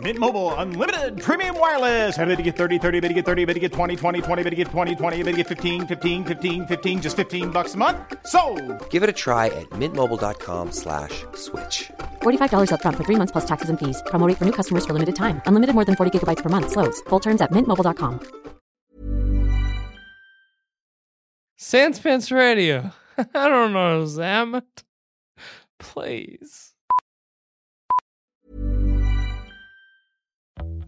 Mint Mobile unlimited premium wireless. Ready to get 30, 30, bit to get 30, bit to get 20, 20, 20, bit to get 20, 20, bit to get 15, 15, 15, 15 just 15 bucks a month. So, Give it a try at mintmobile.com slash switch. $45 upfront for three months plus taxes and fees. Promo rate for new customers for limited time. Unlimited more than 40 gigabytes per month. Slows. Full terms at mintmobile.com. Sanspants Radio. I don't know, Zamet. Please.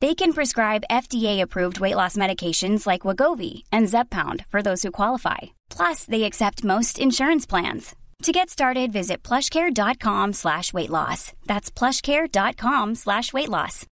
They can prescribe FDA-approved weight loss medications like Wegovy and Zepbound for those who qualify. Plus, they accept most insurance plans. To get started, visit plushcare.com slash weight loss. That's plushcare.com slash weight loss.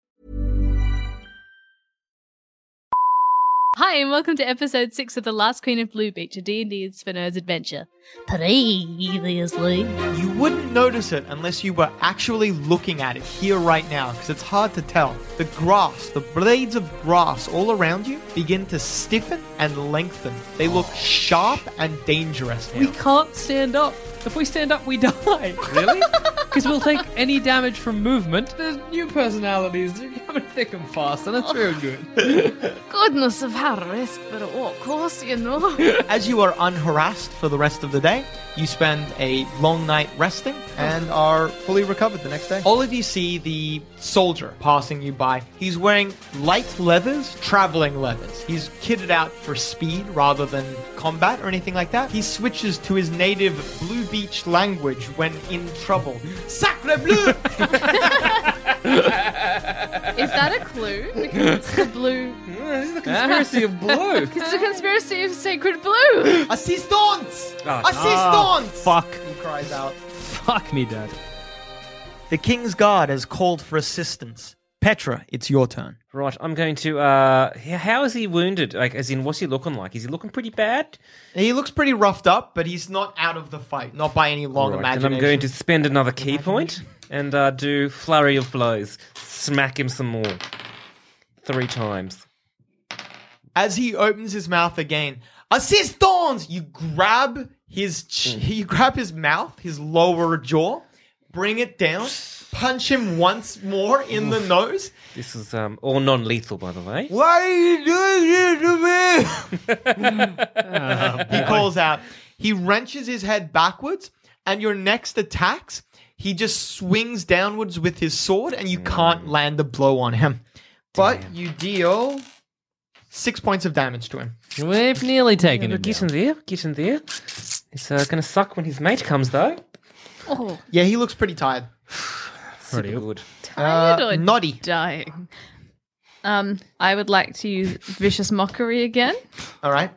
Hi, and welcome to episode six of The Last Queen of Blue Beach, a D&D and Spinner's adventure. Previously. You wouldn't notice it unless you were actually looking at it here right now, because it's hard to tell. The grass, the blades of grass all around you begin to stiffen and lengthen. They look sharp and dangerous now. We can't stand up. If we stand up, we die. Really? Because we'll take any damage from movement. There's new personalities. They're coming thick and fast, and that's real good. Goodness of how risk, but of course, you know. As you are unharassed for the rest of the day, you spend a long night resting and are fully recovered the next day. All of you see the soldier passing you by. He's wearing light leathers, traveling leathers. He's kitted out for speed rather than combat or anything like that. He switches to his native Blue Beach language when in trouble. Sacre bleu! Is that a clue? Because it's the blue. This is the conspiracy of blue. It's the conspiracy of sacred blue. Assistance! Ah, Assistance! fuck. He cries out. Fuck me, Dad. The King's Guard has called for assistance. Petra, it's your turn. Right, I'm going to. uh yeah, How is he wounded? Like, as in, what's he looking like? Is he looking pretty bad? He looks pretty roughed up, but he's not out of the fight, not by any long Right, imagination. and I'm going to spend another ki point and uh, do flurry of blows. Smack him some more. Three times. As he opens his mouth again, assistance! You grab his ch- you grab his mouth, his lower jaw, bring it down, punch him once more in the nose. This is um all non-lethal, by the way. Why are you doing this to me? he calls out. He wrenches his head backwards, and your next attacks, he just swings downwards with his sword, and you can't land a blow on him. But you deal six points of damage to him. We've nearly taken Yeah, him. get down. in there, get in there. It's uh, going to suck when his mate comes, though. Oh, Yeah, he looks pretty tired. Pretty good. tired Uh, or Noddy. dying. Um, I would like to use vicious mockery again. All right.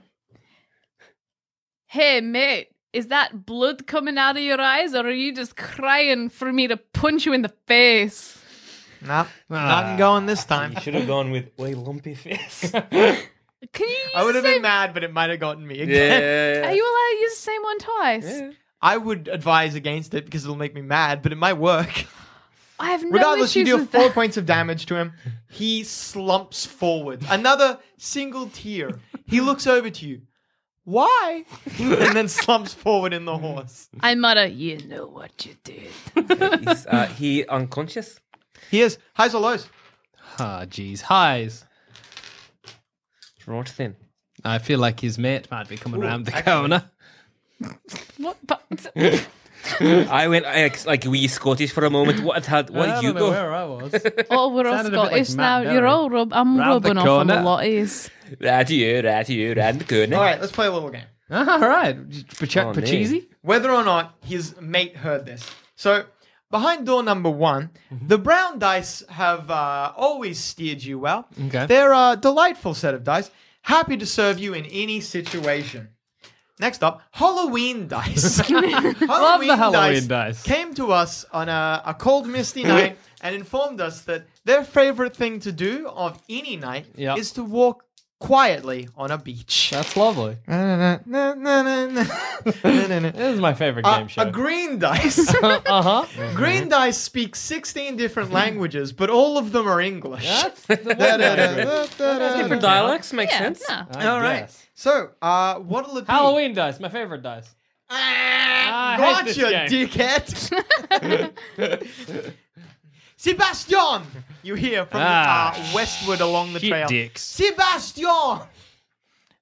Hey, mate, is that blood coming out of your eyes, or are you just crying for me to punch you in the face? Nah, nothing going this time. You should have gone with way lumpy face. Can you use I would the have been same? mad, but it might have gotten me again. Are you allowed to use the same one twice? I would advise against it because it'll make me mad, but it might work. I have no Regardless, you issues deal with four that. points of damage to him. He slumps forward. Another single tear. He looks over to you. Why? and then slumps forward in the horse. I mutter, you know what you did. Is uh, he unconscious? He is. Highs or lows? Ah, jeez. Highs. Right then. I feel like his mate might be coming around the corner. What? But, I went I, like, were you Scottish for a moment? What had what I did you don't know go? where I was. oh, we're all Sounded a bit like Scottish now. Matt You're Berry. all rub. I'm Round the rubbing off on a lot of yous. Right you, right you, round the corner. All right, let's play a little game. All right. Pache- Oh, Pachisi? Whether or not his mate heard this. So, behind door number one, Mm-hmm. the brown dice have uh, always steered you well. Okay. They're a delightful set of dice, happy to serve you in any situation. Next up, Halloween dice. Halloween, the Halloween dice. came to us on a, a cold, misty night and informed us that their favorite thing to do of any night Yep. is to walk quietly on a beach. That's lovely. This is my favorite Uh, game show. a green dice. uh huh. green dice speaks 16 different languages, but all of them are English. That's the one language. Different dialects make Yeah, sense. no. I All right. guess. So, uh, what'll it be? Halloween dice, my favorite dice. Ah, I hate this gotcha, game. dickhead. Sebastian! You hear from Ah, uh, westward along the shit trail. dicks. Sebastian!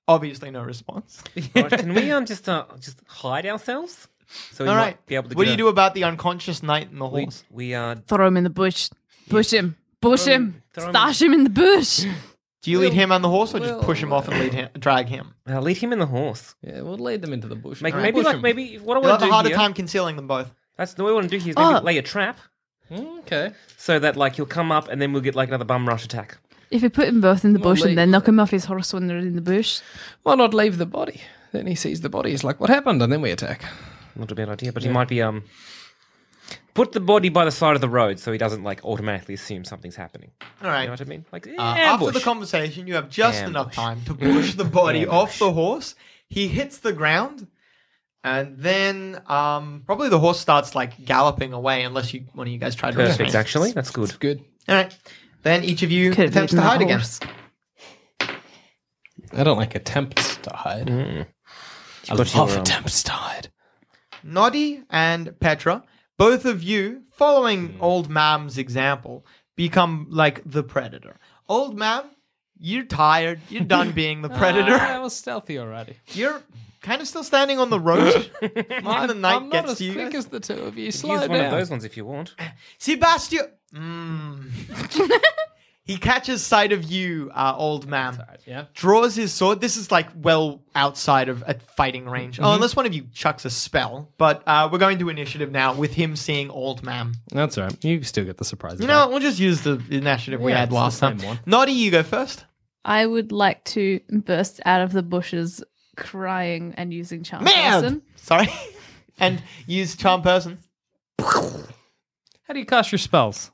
Obviously, no response. Right, can we um just uh just hide ourselves? So we All might right. be able to What do get you a- do about the unconscious knight and the We, horse? we uh Throw him in the bush. Bush him. Bush Throw him- him. throw him- Stash him in the bush. Do you lead him on the horse, or just push him off and lead him, drag him? uh, lead him in the horse. Yeah, we'll lead them into the bush. Make, All right, maybe push like 'em. maybe what I You'll want have to a do harder here. time concealing them both. That's what I want to do here is maybe Oh. lay a trap okay. so that like he'll come up and then we'll get like another bum rush attack. If you put them both in the Well, bush and then knock him off his horse when they're in the bush. Why not leave the body? Then he sees the body. He's like, "What happened?" And then we attack. Not a bad idea, but he might be um put the body by the side of the road so he doesn't like automatically assume something's happening. All right. You know what I mean? Like Uh, ambush. after the conversation, you have just enough Ambush. time to push the body off the horse. He hits the ground, and then um, probably the horse starts like galloping away, unless you one of you guys try to Perfect, restrain. actually. That's good. Good. All right. Then each of you Could have attempts to ridden hide that again. horse. I don't like attempts to hide. I Got love your, um, attempts to hide. Noddy and Petra, both of you, following old Mam's example, become like the predator. Old Mam, you're tired. You're done being the predator. I was stealthy already. You're kind of still standing on the road. when the night I'm gets not as you. quick guys. as the two of you. Slow Use down. one of those ones if you want. Sebastian. Mm. he catches sight of you, uh, old man. Yeah. Draws his sword. This is like well outside of a fighting range. Oh, unless one of you chucks a spell. But uh, we're going to initiative now with him seeing old man. That's all right. You still get the surprise. You know, what? we'll just use the initiative we Yeah, had it's the last time. same one. Noddy, you go first. I would like to burst out of the bushes crying and using charm Man! person. Sorry. and use charm person. How do you cast your spells?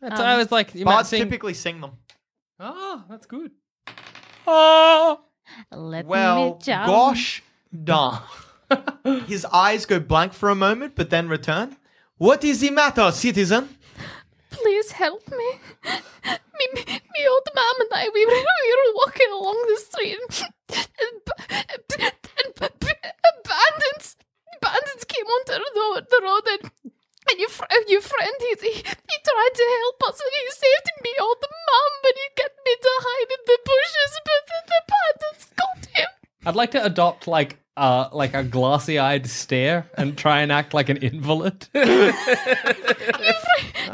That's, I Um, was like, you Bards might sing- typically sing them. Oh, that's good. Oh, Let Well, me jump. gosh darn. His eyes go blank for a moment, but then return. What is the matter, citizen? Please help me. Me, me, old mom and I, we were, we were walking along the street and, and b- b- bandits, bandits came onto the, the road and, and your, your friend, he, he, he tried to help us and he saved me, old mom, but he got me to hide in the bushes, but the, the bandits got him. I'd like to adopt like uh, like a glassy-eyed stare and try and act like an invalid. I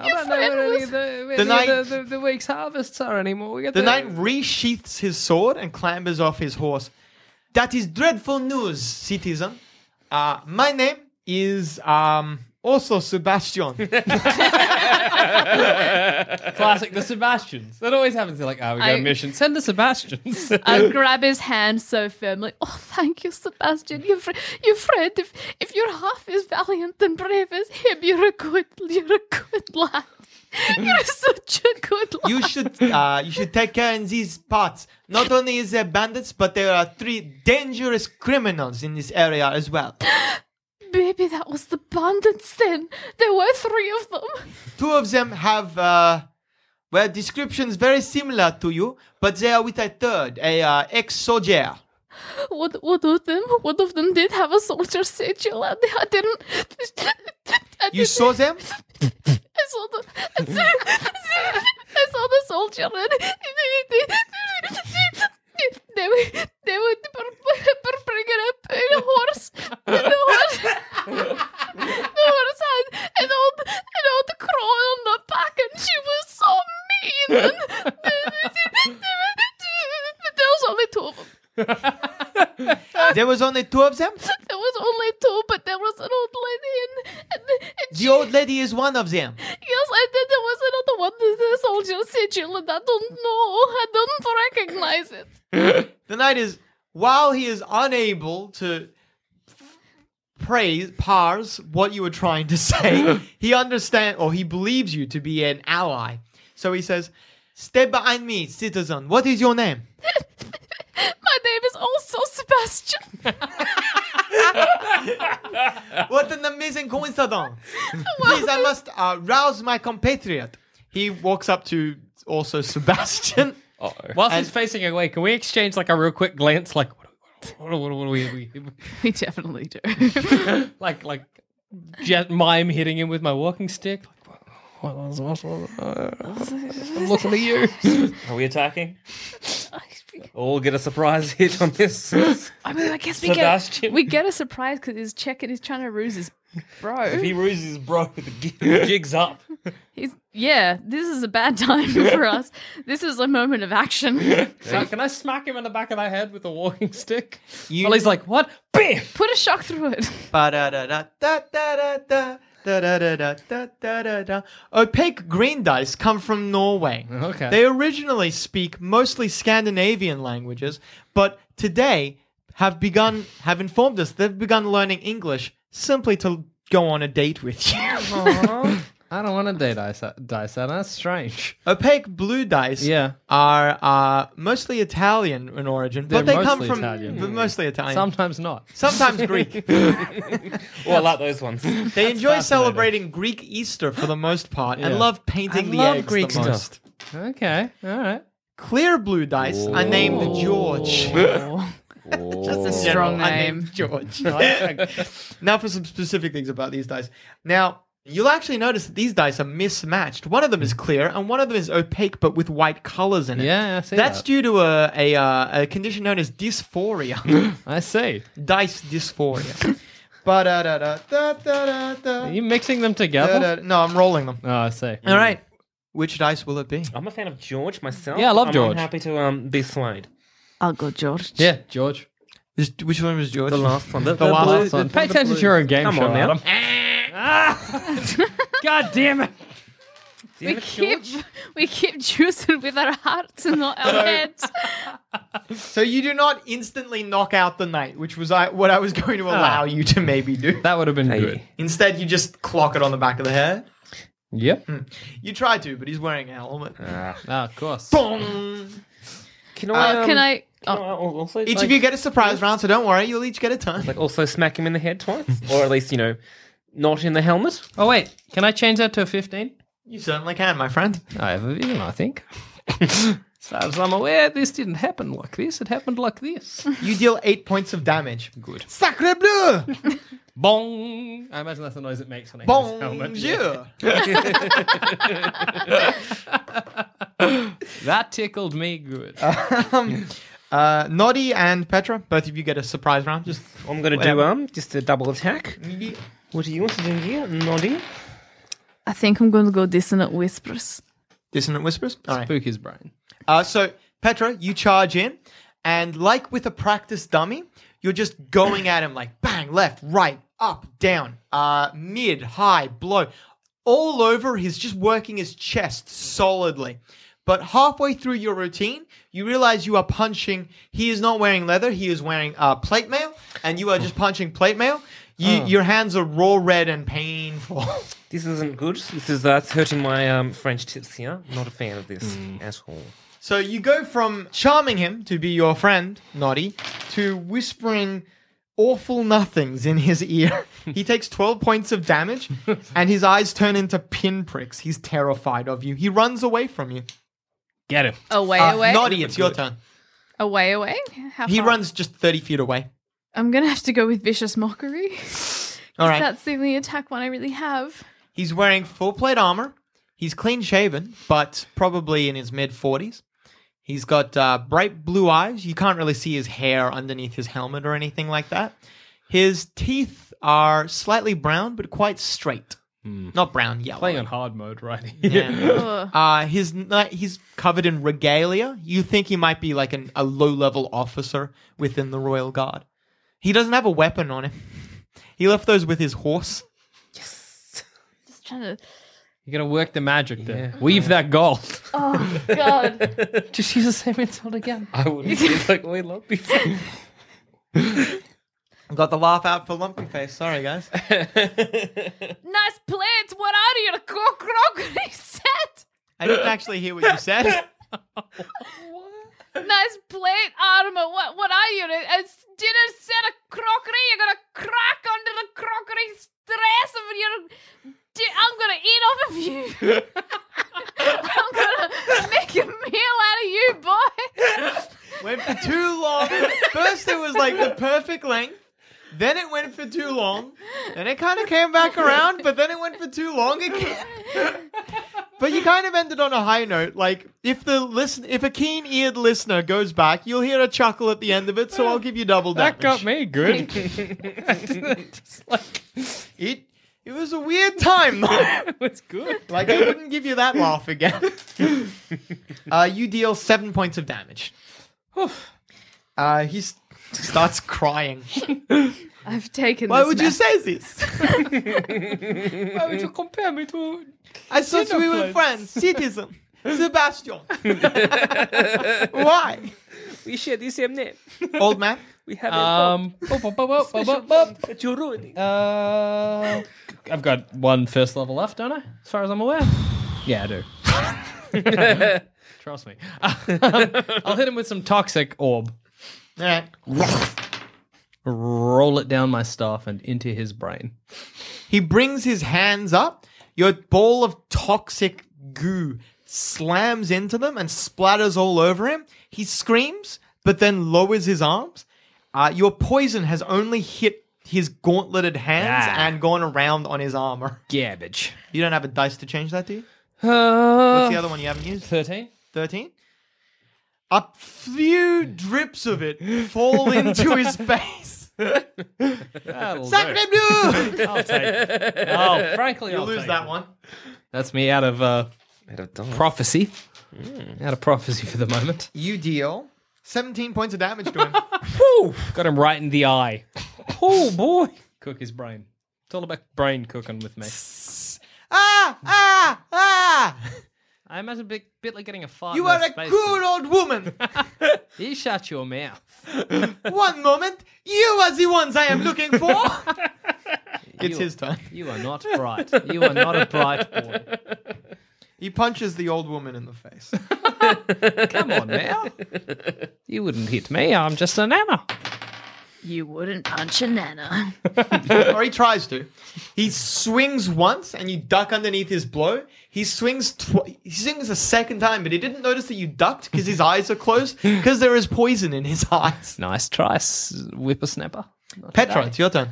don't know where any of the, where The any night- of the, the, the week's harvests are anymore. We got The knight resheaths his sword and clambers off his horse. That is dreadful news, citizen. Uh, my name is um also Sebastian. classic. The Sebastians. That always happens. They're like, oh, we got I- a mission. Send the Sebastians. I grab his hand so firmly. Oh, thank you, Sebastian. You, fr- you friend. If if you're half as valiant and brave as him, you're a good, you're a good lad. You're such a good lad. you should uh, you should take care in these parts. Not only is there bandits, but there are three dangerous criminals in this area as well. Baby, that was the bandits then. There were three of them. Two of them have uh, well descriptions very similar to you, but they are with a third, a uh, ex-soldier. One, one of them, one of them did have a soldier sigil, and I didn't. I You didn't- saw them? I saw the. I saw, I saw the soldier, and they, they were they were br- bringing up a horse, and the horse, the horse had an old an old crow on the back, and she was so mean. And, but there was only two of them. There was only two of them? There was only two, but there was an old lady, and, and, and The old lady is one of them. Yes, and then there was another one, the, the soldier sigil, and I don't know. I don't recognize it. The knight is, while he is unable to praise, parse what you were trying to say, he understands, or he believes you to be an ally. So he says, Stay behind me, citizen. What is your name? My name is also Sebastian. What an amazing coincidence. Please, I must uh, rouse my compatriot. He walks up to also Sebastian. Whilst he's facing away, can we exchange like a real quick glance? Like, what, what, what, what do we, we, We definitely do. like, like, jet mime hitting him with my walking stick? Like, what, what, what, what, what, I'm looking at you. Are we attacking? All get a surprise hit on this. I mean, I guess we Sebastian. get we get a surprise because he's checking. He's trying to ruse his bro. If he ruses his bro, the gi- the jig's up. He's yeah. This is a bad time for us. This is a moment of action. So can I smack him in the back of the head with a walking stick? You- Well, he's like, what? Bam! Put a shock through it. Ba-da-da-da-da-da-da. Da-da-da-da-da-da-da-da. Opaque green dice come from Norway. Okay. They originally speak mostly Scandinavian languages, but today have begun have informed us they've begun learning English simply to go on a date with you. I don't want to date dice. dice that. That's strange. Opaque blue dice Yeah. are uh, mostly Italian in origin, but They're they come mostly from Italian. but mostly Italian. Sometimes not. Sometimes Greek. Well, I like those ones. They enjoy fascinating. celebrating Greek Easter for the most part and Yeah. love painting I the love eggs Greek the stuff. most. Okay. All right. Clear blue dice are named George. That's a strong are name. named George. now for some specific things about these dice. Now, you'll actually notice that these dice are mismatched. One of them is clear and one of them is opaque but with white colors in it. Yeah, I see That's that. due to a, a, uh, a condition known as dysphoria. I see. dice dysphoria. Are you mixing them together? Da-da- No, I'm rolling them. Oh, I see. All right. Which dice will it be? I'm a fan of George myself. Yeah, I love George. I'm happy to um, be swayed. I'll go, George. Yeah, George. Is- Which one was George? The last one. The, The last blue- one. the- Pay the attention to your own game Come show, on now. Adam. God damn it. We Damn it, keep George. we keep choosing with our hearts and not our heads. So you do not instantly knock out the knight, which was I, what I was going to ah. allow you to maybe do. That would have been Hey. good. Instead, you just clock it on the back of the head. Yep. Hmm. You try to, but he's wearing a helmet. Ah, ah of course. Boom! Can I? Uh, um, can I? can Oh, I also, Each like, of you get a surprise round, so don't worry. You'll each get a turn. like also smack him in the head twice, or at least you know, not in the helmet. Oh, wait. Can I change that to a 15? You certainly can, my friend. I have a vision, I think. as far as I'm aware, this didn't happen like this. It happened like this. You deal eight points of damage. Good. Sacre bleu! Bong! I imagine that's the noise it makes when I hit his helmet. Bonjour! That tickled me good. Um, Uh, Noddy and Petra, both of you get a surprise round. Just I'm going to do um just a double attack. What do you want to do here, Noddy? I think I'm going to go dissonant whispers. dissonant whispers. All right. Spook his brain. Uh, so Petra, you charge in, and like with a practice dummy, you're just going at him like bang, left, right, up, down, uh, mid, high, blow, all over. He's just working his chest solidly. But halfway through your routine, you realize you are punching. He is not wearing leather. He is wearing uh, plate mail, and you are just punching plate mail. You, Your hands are raw red and painful. This isn't good. This is that's hurting my um, French tips here. Not a fan of this at all. So you go from charming him to be your friend, Noddy, to whispering awful nothings in his ear. he takes 12 points of damage and his eyes turn into pinpricks. He's terrified of you. He runs away from you. Get him. Away, Uh, away. Noddy, it's your turn. Away, away. How He far? runs just 30 feet away. I'm gonna have to go with vicious mockery. All right. That's the only attack one I really have. He's wearing full plate armor. He's clean shaven, but probably in his mid 40s. He's got uh, bright blue eyes. You can't really see his hair underneath his helmet or anything like that. His teeth are slightly brown, but quite straight. Not brown, yellow. Playing on hard mode, right? Yeah. Ugh. uh, his he's covered in regalia. You think he might be like an, a low level officer within the royal guard. He doesn't have a weapon on him. He left those with his horse. Yes. Just trying to. You gotta work the magic there. Weave that gold. Oh God! Just use the same insult again. I wouldn't feel like we love before. Got the laugh out for Lumpy Face. Sorry, guys. nice plates. What are you, a croc crockery set? I didn't actually hear what you said. Nice plate armor. What? What are you? A dinner set of crockery. You're gonna crack under the crockery stress of your. Di- I'm gonna eat off of you. I'm gonna make a meal out of you, boy. went for too long. First, it was like the perfect length. Then it went for too long. And it kind of came back around, but then it went for too long again. but you kind of ended on a high note. Like if the listen, if a keen-eared listener goes back, you'll hear a chuckle at the end of it. So I'll give you double damage. That got me good. Just like, It. It was a weird time. though. it's good. Like I wouldn't give you that laugh again. uh, you deal seven points of damage. uh, he s- starts crying. I've taken. Why this would you mess- say this? Why would you compare me to? I thought we were friends. Citizen. Sebastian. Why? We share the same name. Old man. We have Um, bop, bop, bop, bop, bop, bop, bop. that you're ruining. Uh, I've got one first level left, don't I? As far as I'm aware. Yeah, I do. Trust me. I'll hit him with some toxic orb. All right. Roll it down my staff and into his brain. He brings his hands up. Your ball of toxic goo slams into them and splatters all over him. He screams, but then lowers his arms. Uh, your poison has only hit his gauntleted hands Ah. and gone around on his armor. Garbage. You don't have a dice to change that, do you? Uh, What's the other one you haven't used? 13? 13? A few drips of it fall into his face. That'll Sacre do. bleu! I'll take. Oh, frankly, You'll I'll lose take that it. one. That's me out of uh, Made of dust. Prophecy. Out of prophecy for the moment. You deal 17 points of damage to him. Whew! Got him right in the eye. Oh boy! Cook his brain. It's all about brain cooking with me. ah! Ah! Ah! I imagine a bit, bit like getting a fart. You in are a spacesuit. cruel old woman. You shut your mouth. One moment, you are the ones I am looking for. it's You- his turn. You are not bright. You are not a bright boy. He punches the old woman in the face. Come on now. You wouldn't hit me. I'm just a nana. You wouldn't punch a nana. or he tries to. He swings once and you duck underneath his blow. He swings tw- he swings a second time, but he didn't notice that you ducked because his eyes are closed because there is poison in his eyes. Nice try, s- whippersnapper. Not Petra, today. it's your turn.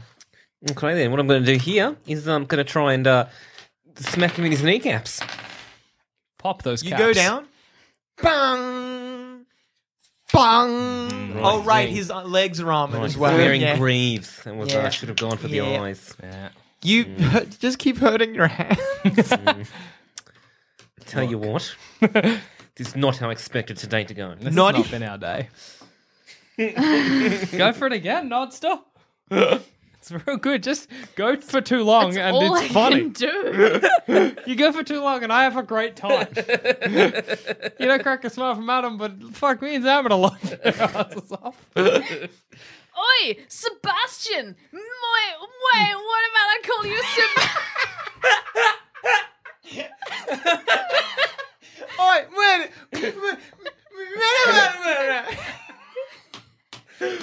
Okay, then what I'm going to do here is I'm going to try and uh, smack him in his kneecaps. Pop those You caps. go down. Bang! Bang! oh, right, thing. his uh, legs are armored Right, as he's well. wearing yeah. greaves. And was, Yeah. I should have gone for the Yeah. eyes. Yeah. You Mm. hurt- just keep hurting your hands. Tell you what, this is not how I expected today to go. This Not has not been our day. go for it again, Nod. It's real good. Just go for too long, That's and all it's I funny. can do. You go for too long, and I have a great time. you don't crack a smile from Adam, but fuck me and Sam are laugh their asses off. Oi, Sebastian! Wait, wait, what about I call you Sebastian? All right, wait, wait, wait, wait, wait, wait.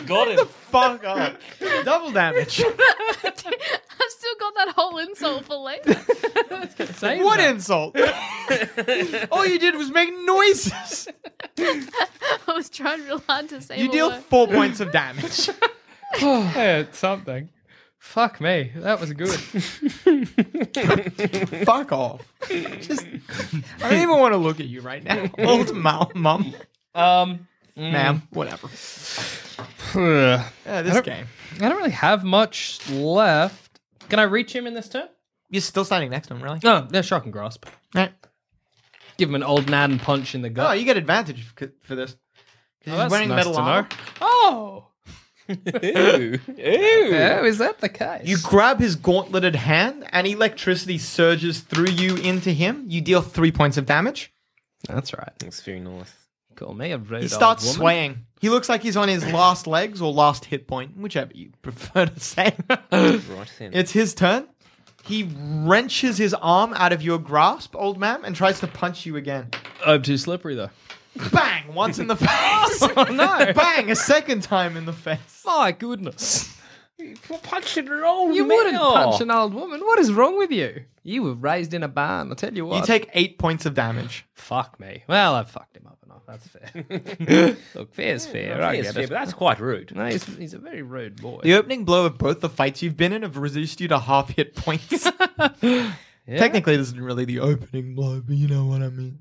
Got it. Fuck up. Double damage. I've still got that whole insult for later. Save What that. insult? All you did was make noises. I was trying real hard to say You deal word. four points of damage. Yeah, it's something. Fuck me. That was good. Fuck off. Just, I don't even want to look at you right now. Old mom, mum, Um, Mm-hmm. ma'am, whatever. Yeah, this don't- game. don't really have much left. Can I reach him in this turn? You're still standing next to him, really? Oh, no, they're shocking grasp. Right. Give him an old Naden punch in the gut. Oh, you get advantage for this. Oh, he's that's wearing nice metal to armor. know. Oh, Ew. Ew. oh, is that the case? You grab his gauntleted hand, and electricity surges through you into him. You deal three points of damage. That's right. That's very nice. Call me a rude He starts woman. swaying. He looks like he's on his last legs or last hit point, whichever you prefer to say. Right then. it's his turn. He wrenches his arm out of your grasp, old man, and tries to punch you again. I'm too slippery though. Bang! Once in the face. Oh no! Bang! A second time in the face. My goodness. punching an old You man. wouldn't punch an old woman. What is wrong with you? You were raised in a barn. I'll tell you what. You take eight points of damage. Fuck me. Well, I've fucked him up enough. That's fair. Look, fair's fair. I Yes, get fair, it. but that's quite rude. No, he's, he's a very rude boy. The opening blow of both the fights you've been in have reduced you to half hit points. Technically, this isn't really the opening blow, but you know what I mean.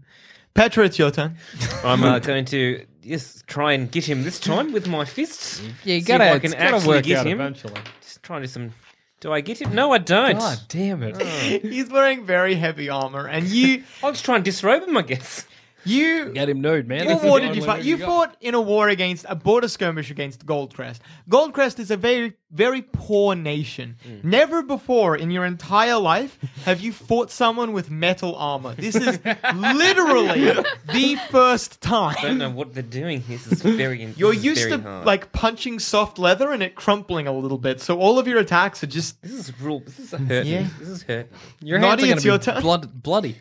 Petra, it's your turn. I'm uh, going to yes try and get him this time with my fists. Yeah, you See gotta, if I can it's gotta actually work get out him. eventually. Just trying to do some. Do I get him? No, I don't. God damn it. He's wearing very heavy armor, and you, I'll just try and disrobe him, I guess. You. Get him nude, man. What That's war only did you way fight? You got. fought in a war against a border skirmish against Goldcrest. Goldcrest is a very, very poor nation. Mm. Never before in your entire life have you fought someone with metal armor. This is literally the first time. I don't time. know what they're doing. This is very. You're this is used very to hard. like punching soft leather and it crumpling a little bit, so all of your attacks are just. This is real. This is hurt. Yeah. This is hurt. Your hands Noddy, are it's gonna your be turn. blood, bloody.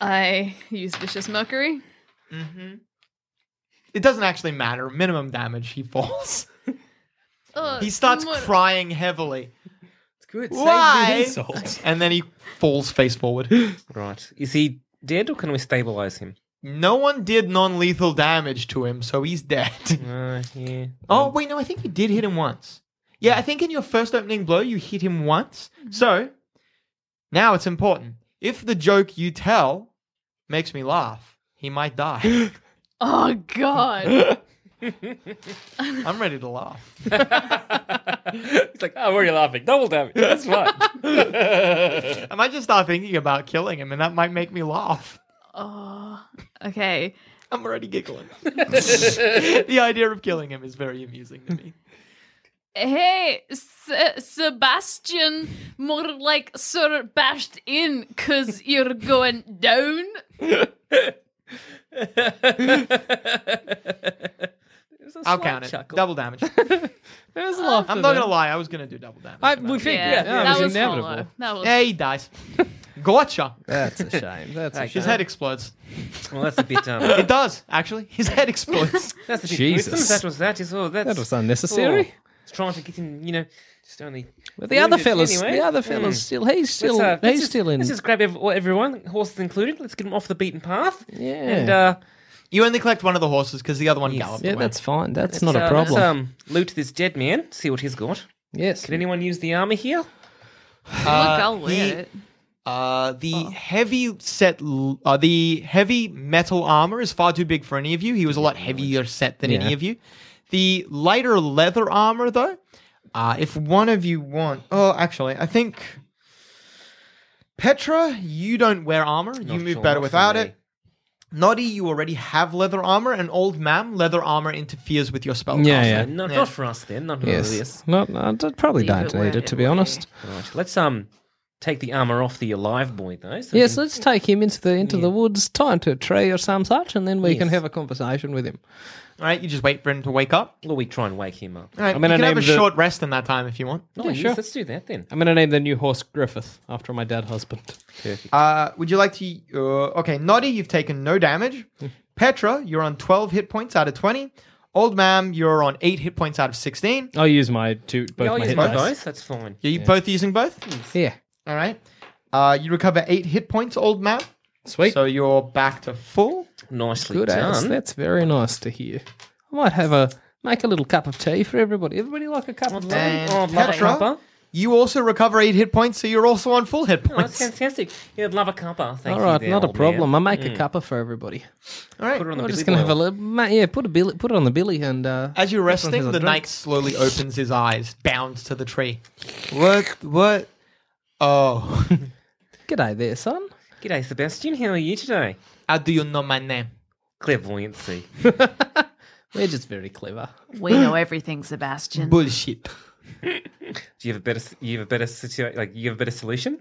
I use Vicious Mockery. It doesn't actually matter. Minimum damage, he falls. Uh, he starts what- crying heavily, It's good. Why? Save the insult. and then he falls face forward. Right. Is he dead or can we stabilize him? No one did non-lethal damage to him, so he's dead. Uh, yeah. oh wait, no, I think you did hit him once. Yeah, I think in your first opening blow you hit him once. So now it's important. If the joke you tell makes me laugh, he might die. Oh God! I'm ready to laugh. He's like, oh, where are you laughing? Double damage. That's fine. I might just start thinking about killing him, and that might make me laugh. oh, okay. I'm already giggling. the idea of killing him is very amusing to me. Hey, Se- Sebastian, more like Sir bashed in, cause you're going down. I'll count it. Double damage. There's a laugh. I'm not gonna lie, I was gonna do double damage. I, we figured. Yeah, Yeah, that it was, was inevitable. That was. Yeah, he dies. Gotcha. That's a shame. That's a shame. His head explodes. well, that's a bit. Um, It does, actually. His head explodes. that's a bit. Jesus. gruesome. That was that. Is all. That's, That was unnecessary. Oh, it's trying to get him. You know, just only. But the other wounded fellas, anyway. the other Mm. fellas, still he's still uh, he's just- still in. Let's just grab ev- everyone, horses included. Let's get them off the beaten path. Yeah. And uh, You only collect one of the horses because the other one Yes. galloped yeah, away. that's fine. That's let's, not a uh, problem. Let's um, loot this dead man. See what he's got. yes. Can anyone use the armor here? Look, I'll wear he- it. Uh, the heavy set, uh, the heavy metal armor is far too big for any of you. He was a lot heavier set than any of you. The lighter leather armor, though, uh, if one of you want, oh, actually, I think Petra, you don't wear armor. you Not move sure, better without me. it. Noddy, you already have leather armor, and Old Mam, leather armor interferes with your spell. Yeah, yeah. No, Yeah. not for us then. Not for Yes. this. Not, I d- probably Leave don't it where need it, it to be lay. honest. Right. Let's um take the armor off the alive boy though. So Yes, can- let's take him into the into Yeah. the woods, tie him to a tree or some such, and then we can have a conversation with him. All right, you just wait for him to wake up. Or we try and wake him up. All right, I'm gonna you can have a the- short rest in that time if you want. Oh, Yeah, yes, sure. let's do that then. I'm going to name the new horse Griffith after my dead husband. Perfect. Uh, would you like to? Uh, okay, Noddy, you've taken no damage. Petra, you're on 12 hit points out of 20. Old Mam, you're on 8 hit points out of 16. I'll use my two both yeah, I'll my use hit my dice. both. That's fine. Are you both using both? Yeah, All right. Uh, you recover 8 hit points, Old Mam. sweet, So you're back to full. Nicely good ass. done. That's very nice to hear. I might have a make a little cup of tea for everybody. Everybody like a cup of tea? And Oh, I'd love a Petra, cuppa. you also recover 8 hit points, so you're also on full hit Oh, that's points. fantastic. Yeah, I'd love a cuppa. Thank All you. right, there, not a old problem. man. I make Mm. a cuppa for everybody. All right. Put it on the I'm billy just gonna have a boil. little, ma- yeah. Put a billy, put it on the billy, and uh, As you're resting, the drink. knight slowly opens his eyes, bounds to the tree. What? What? Oh. G'day there, son. G'day, Sebastian. How are you today? How do you know my name? Clairvoyancy. We're just very clever. We know everything, Sebastian. Bullshit. Do you have a better? You have a better situation? Like you have a better solution?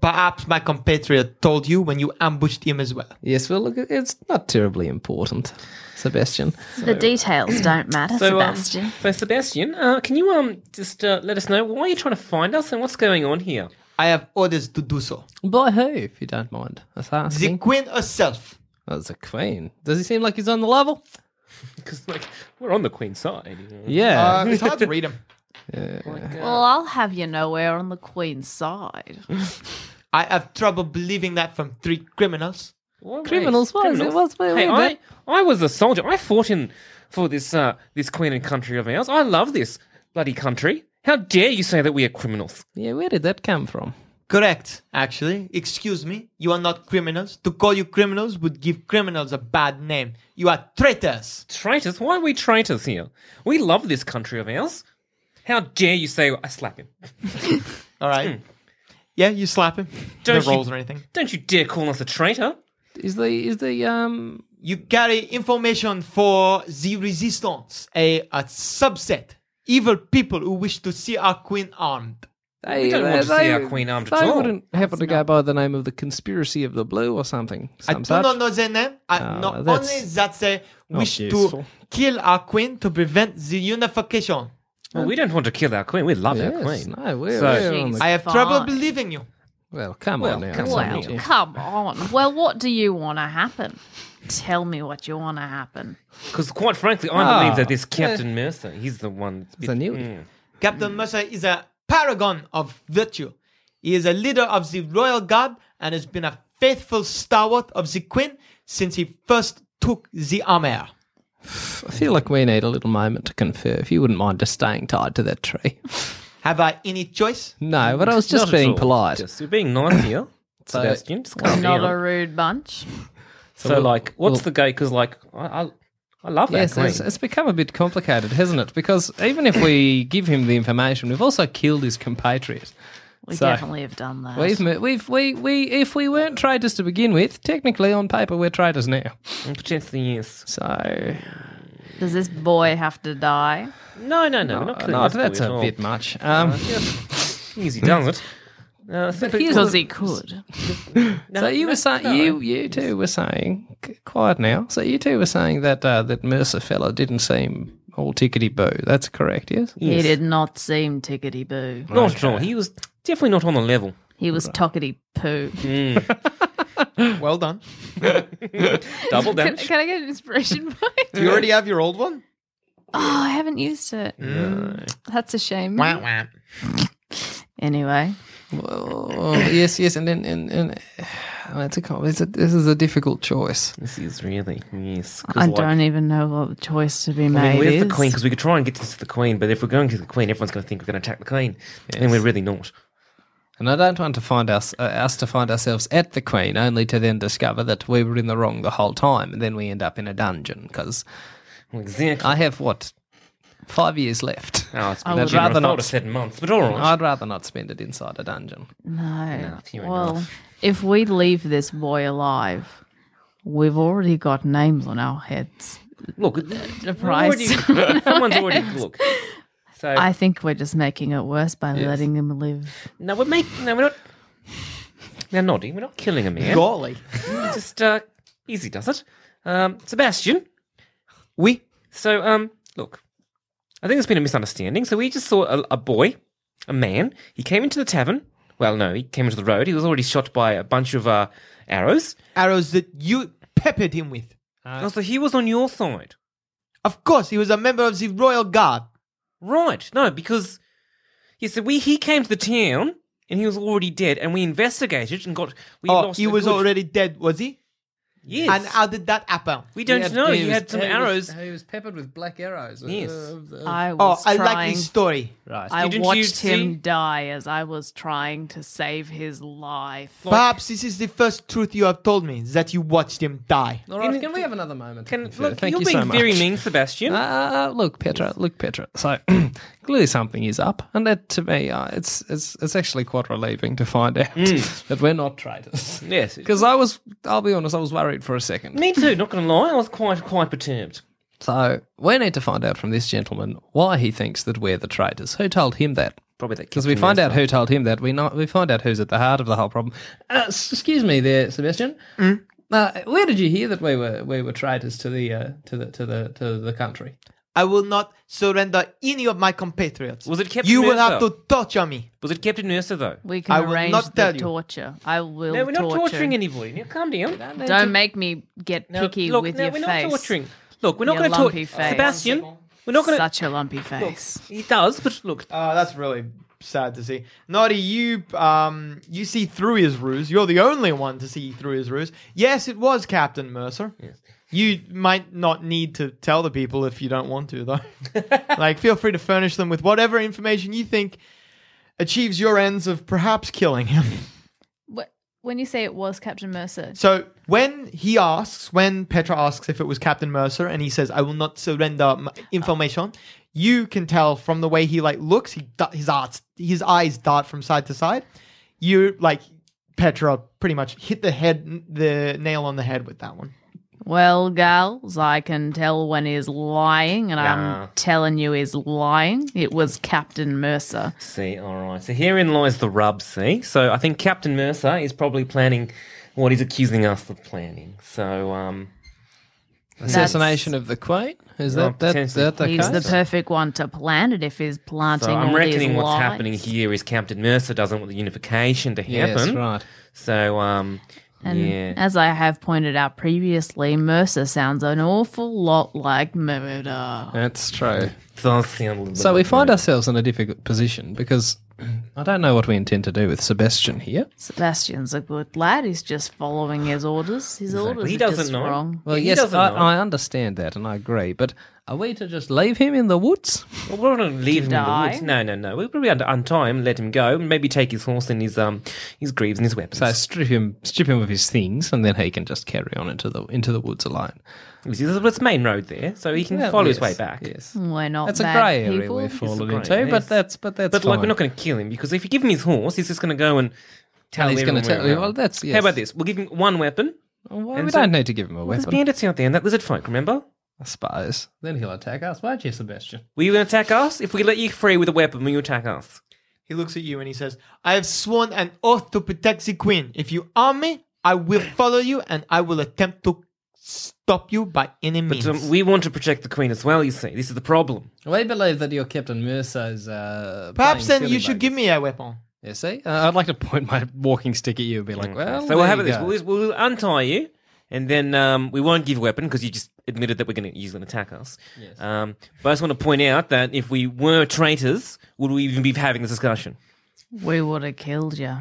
Perhaps my compatriot told you when you ambushed him as well. Yes, well, look, it's not terribly important, Sebastian. the details don't matter, So, um, Sebastian. so Sebastian, uh, can you um just uh, let us know why you're trying to find us and what's going on here? I have orders to do so. By who, if you don't mind us The queen herself. It's a queen. Does he seem like he's on the level? Because like we're on the queen's side. you know. Yeah. Uh, it's hard to read him. Well, I'll have you know we're on the Queen's side. I have trouble believing that from three criminals. What? Criminals, what is it? What's- wait, hey, wait, I, that- I was a soldier. I fought in for this uh this queen and country of ours. I love this bloody country. How dare you say that we are criminals? yeah, where did that come from? Correct, actually. Excuse me. You are not criminals. To call you criminals would give criminals a bad name. You are traitors. Traitors? Why are we traitors here? We love this country of ours. How dare you say I slap him? All right. Yeah, you slap him. Don't no you- rolls or anything. Don't you dare call us a traitor. Is the is the um You carry information for the resistance, a, a subset. Evil people who wish to see our queen armed. they, don't uh, want to see our queen armed at They all. wouldn't happen to go by the name of the conspiracy of the blue or something. I do such. not know their name. I ah, know that's only that they wish useful. to kill our queen to prevent the unification. Well, we don't want to kill our queen. We love our queen. no, we're, So- we're the, I have Fine. trouble believing you. well, come Well, on now. come son, on Well, come on. Well, what do you want to happen? Tell me what you want to happen. Because quite frankly, I Ah, believe that this Captain Mercer, he's the one. that's It's a bit- new- Mm. Captain Mercer is a paragon of virtue. He is a leader of the royal guard and has been a faithful stalwart of the queen since he first took the armor. I feel like we need a little moment to confer. If you wouldn't mind just staying tied to that tree. Have I any choice? No, but I was just Not at being all. polite. Just, you're being nice here, So- Sebastian. Just We're calm not down. a rude bunch. So, we'll- like, what's we'll- the go? Because, like, I, I, I love that Yes, it's, it's become a bit complicated, hasn't it? Because even if we give him the information, we've also killed his compatriot. We So, definitely have done that. We've, mo- we've, we, we, if we weren't traitors to begin with, technically on paper we're traitors now. Mm, Potentially, yes. So, Does this boy have to die? No, no, no. we're not no, this boy that's at a all. bit much. Um, Easy does it. Uh, Because he could. so you were saying you you two were saying quiet now. So you two were saying that uh, that Mercer fella didn't seem all tickety boo. That's correct, yes. He did not seem tickety boo. not at all. He was definitely not on the level. He was tockety poo. Well done. Double Can, damage. can I get an inspiration point? Do you already have your old one? Oh, I haven't used it. That's a shame. Wah, wah. Anyway, Well, yes, yes, and then and, and it's a, com- it's a this is a difficult choice. This is really yes. I like, don't even know what the choice to be I made mean, where's is. the queen? Because we could try and get this to the queen, but if we're going to the queen, everyone's going to think we're going to attack the queen, and we're really not. And I don't want to find us uh, us to find ourselves at the Queen, only to then discover that we were in the wrong the whole time, and then we end up in a dungeon. Because exactly. I have what five years left. Oh, it's I would rather not it was months, but all right. I'd rather not spend it inside a dungeon. No. few well, enough. if we leave this boy alive, we've already got names on our heads. Look, The we're already- price. someone's already look. So I think we're just making it worse by letting him live. no, we're making no, we're not. Now, Noddy, we're not killing a man. Golly. Just uh, easy does it. Um, Sebastian, We So, um, look, I think there's been a misunderstanding. So we just saw a, a boy, a man. He came into the tavern. Well, no, he came into the road. He was already shot by a bunch of uh, arrows. arrows that you peppered him with. Oh, so he was on your side, Of course, he was a member of the royal guard. right? No, because yeah, so we he came to the town and he was already dead, and we investigated and got we oh, lost. he was good- already dead, was he? Yes. And how did that happen? we don't know. He, was- had some he was- arrows. he was peppered with black arrows. Yes. Uh, uh, I Oh, was I trying. like this story. right. I Didn't you watched see- him die as I was trying to save his life. Perhaps this is the first truth you have told me that you watched him die. All right, can we have another moment? Can, Thank look, you you're so being very much. mean, Sebastian. Uh, look, Petra. Look, Petra. So clearly something is up, and that to me, uh, it's it's it's actually quite relieving to find out that we're not traitors. yes, Because I was, I'll be honest, I was worried for a second. me too. Not gonna lie, I was quite quite perturbed. So we need to find out from this gentleman why he thinks that we're the traitors. Who told him that? Probably that Because we find out Mercer. who told him that, we not, we find out who's at the heart of the whole problem. Uh, s- excuse me, there, Sebastian. Uh, where did you hear that we were we were traitors to the uh, to the to the to the country? I will not surrender any of my compatriots. Was it Captain Mercer? You will have to torture me. Was it Captain Mercer though? We can I will arrange not the tell you. torture. I will No, we're not torture. torturing anybody. Now, calm down. Don't make me get No, picky look, with no, your we're face. not torturing. Look, we're not Your going to lumpy torture face. Sebastian. We're not going to. Such a lumpy face. He does, but look, Uh, that's really sad to see. Noddy, you um, you see through his ruse. You're the only one to see through his ruse. Yes, it was Captain Mercer. Yes. You might not need to tell the people if you don't want to, though. like, feel free to furnish them with whatever information you think achieves your ends of perhaps killing him. When you say it was Captain Mercer, So when he asks, when Petra asks if it was Captain Mercer, and he says, "I will not surrender information," you can tell from the way he like looks. He da- his eyes, his eyes dart from side to side. You like Petra pretty much hit the head, the nail on the head with that one. Well, gals, I can tell when he's lying, and Nah. I'm telling you he's lying. It was Captain Mercer. see, all right. So herein lies the rub. See, so I think Captain Mercer is probably planning what he's accusing us of planning. So, um, Assassination of the Queen? Is Well, that that, potentially. that the he's case? the perfect one to plant it if he's planting so I'm all reckoning these what's lies. happening here is Captain Mercer doesn't want the unification to happen. yes, happen. right. So, um, And yeah. as I have pointed out previously, Mercer sounds an awful lot like murder. That's true. Does sound a little So we find ourselves in a difficult position because I don't know what we intend to do with Sebastian here. Sebastian's a good lad. He's just following his orders. His orders He are doesn't just know. wrong. Well, He yes, I, know. I understand that and I agree, but are we to just leave him in the woods? Well, we're not going to leave him in the woods. No, no, no. We'll probably un- untie him, let him go, and maybe take his horse and his um his greaves and his weapons. So strip him, strip him of his things, and then he can just carry on into the into the woods alone. You see, there's a main road there, so he can Well, follow his way back. Yes, We're not that's a bad grey area we've fallen into, yes. but that's but that's But like, we're not going to kill him because if you give him his horse, he's just going to go and tell he's everyone gonna tell you, well, that's- yes. How about this? We'll give him one weapon. Well, we so- don't need to give him a Well, there's weapon, bandits out there and that lizard folk. Remember? I suppose. Then he'll attack us, won't you, Sebastian? Were you going to attack us? If we let you free with a weapon, will you attack us? He looks at you and he says, "I have sworn an oath to protect the queen. If you arm me, I will follow you and I will attempt to stop you by any But means." um, we want to protect the queen as well. You see, this is the problem. We believe that your Captain Mercer's. Uh, Perhaps then you silly should give me a weapon. You see, uh, I'd like to point my walking stick at you and be like, "Well, so there we'll have you it this. We'll, we'll untie you, and then um, we won't give a weapon because you just admitted that we're going to use an attack us. Yes. Um, but I just want to point out that if we were traitors, would we even be having this discussion? We would have killed you.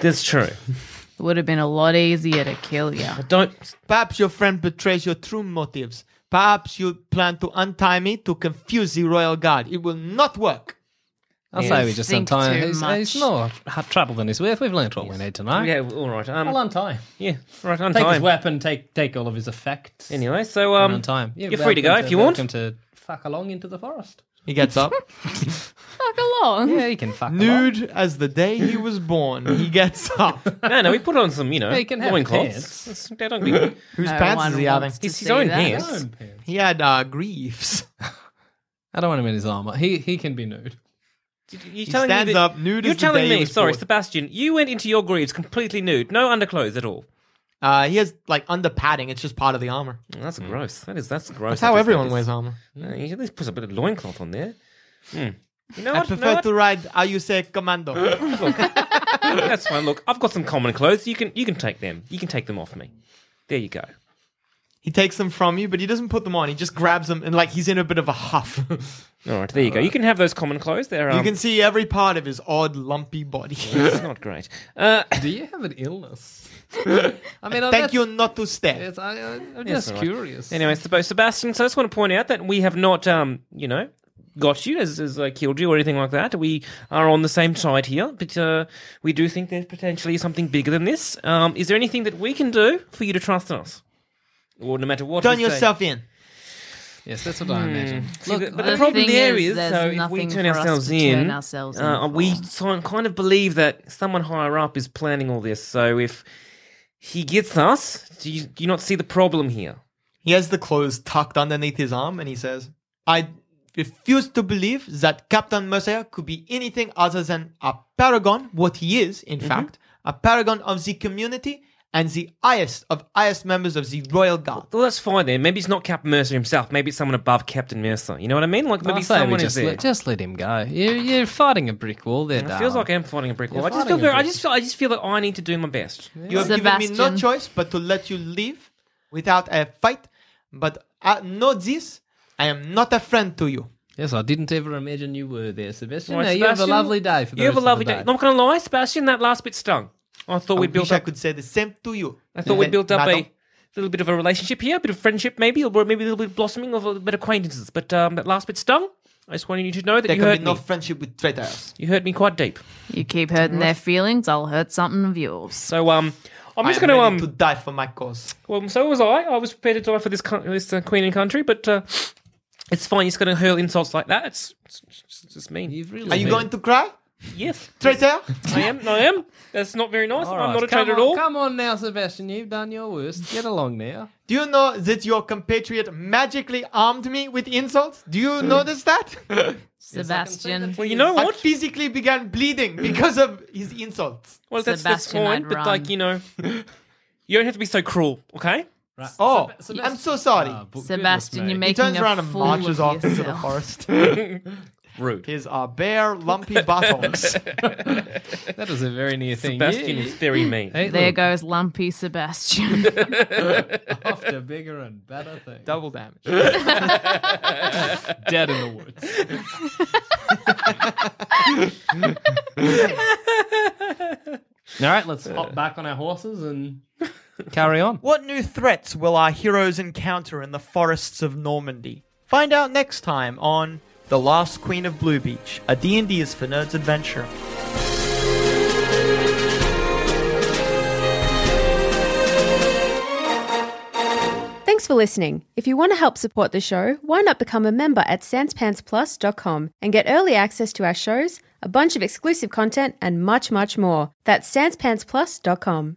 That's true. It would have been a lot easier to kill you. I don't. Perhaps your friend betrays your true motives. Perhaps you plan to untie me to confuse the royal guard. It will not work. I'll Yeah. say we just Think untie too him. He's, he's more hard trouble than he's worth. We've learnt what we need to know. Yeah, all right. Um, I'll untie him. yeah, right on Take his time. weapon, take take all of his effects. Anyway, so and um, untie him. you're free to go if you want. Welcome to fuck along into the forest. He gets up, Fuck along. Yeah, you can fuck along. nude as the day he was born. He gets up. no, no, we put on some, you know, Yeah, you can have loincloths. pants. That's- they don't be- Whose No pants one is he having? wants to His- his see own that. pants. He had uh, greaves. I don't want him in his armor. He he can be nude. You're telling me stands that- up, nude You're telling he me, sorry, born. Sebastian, you went into your greaves completely nude, no underclothes at all. Uh, he has like under padding. It's just part of the armor. That's gross. That is that's gross. That's how everyone wears armor. You at least put a bit of loincloth on there. Hmm. You know I what? You know prefer what? to ride how you say commando. That's fine. Look, I've got some common clothes. You can you can take them. You can take them off me. There you go. He takes them from you, but he doesn't put them on. He just grabs them and like he's in a bit of a huff. All right, there you go. You can have those common clothes. They're um, you can see every part of his odd, lumpy body. It's not great. Uh, Do you have an illness? I mean, Thank you not to stare. It's, I, I, I'm Yes, just all right. curious. Anyway, Seb- Sebastian, so I just want to point out that we have not, um, you know, got you as, as uh, killed you or anything like that. We are on the same side here, but uh, we do think there's potentially something bigger than this. Um, is there anything that we can do for you to trust in us? Or no matter what Turn we say? yourself in. Yes, that's what I imagine. Look, but, but the the problem thing there is, is, there's so if we nothing turn for us ourselves to in, turn ourselves in uh, we for. so- kind of believe that someone higher up is planning all this. So if he gets us, do you, do you not see the problem here? He has the clothes tucked underneath his arm and he says, I refuse to believe that Captain Mercer could be anything other than a paragon, what he is, Mm-hmm. in fact, a paragon of the community and the highest of highest members of the Royal Guard. Well, that's fine then. Maybe it's not Captain Mercer himself. Maybe it's someone above Captain Mercer. You know what I mean? Like maybe I'll say we someone is just there. let, just let him go. You, you're fighting a brick wall there, it feels like I'm fighting a brick wall. You're I just fighting feel a very. I brick- just feel. I just feel that I need to do my best. You have given me no Sebastian. choice but to let you leave without a fight. But uh, know this, I am not a friend to you. Yes, I didn't ever imagine you were there, Sebastian. Right, Now, you have a Sebastian, lovely day. For the You have a rest of lovely the day. Not gonna lie, Sebastian. That last bit stung. I thought I we built wish I could say the same to you. I thought we built up Madam. a little bit of a relationship here, a bit of friendship, maybe, or maybe a little bit of blossoming of a bit of acquaintances. But um, that last bit stung. I just wanted you to know that There you can hurt be no me. friendship with traitors. You hurt me quite deep. You keep hurting their feelings, I'll hurt something of yours. So um, I'm I just am going to ready um. to die for my cause. Well, so was I. I was prepared to die for this coun- this uh, queen and country, but uh, it's fine. You're just going to hurl insults like that. It's, it's, it's just mean. You've really Are you been- going to cry, Yes, traitor? I am. I am. That's not very nice. All I'm not a come traitor at on- all. Come on now, Sebastian. You've done your worst. Get along now. Do you know that your compatriot magically armed me with insults? Do you notice that? Sebastian. Well, you know I what? physically began bleeding because of his insults. Well, that's that's Sebastian, fine. I'd But run. like you know, you don't have to be so cruel. Okay. Right. Oh, Seb- I'm so sorry. Ah, Sebastian, goodness you're me. he making turns a around and fool marches of off into the yourself. forest. Rude. His uh, bare, lumpy buttocks. That was a very near thing. Sebastian You- is very mean. Hey, There look, goes Lumpy Sebastian. off to bigger and better things. Double damage. Dead in the woods. All right, let's hop back on our horses and carry on. What new threats will our heroes encounter in the forests of Normandy? Find out next time on The Lost Queen of Blue Beach, a D&D is for Nerds adventure. Thanks for listening. If you want to help support the show, why not become a member at sanspantsplus.com and get early access to our shows, a bunch of exclusive content, and much, much more. That's sanspantsplus.com.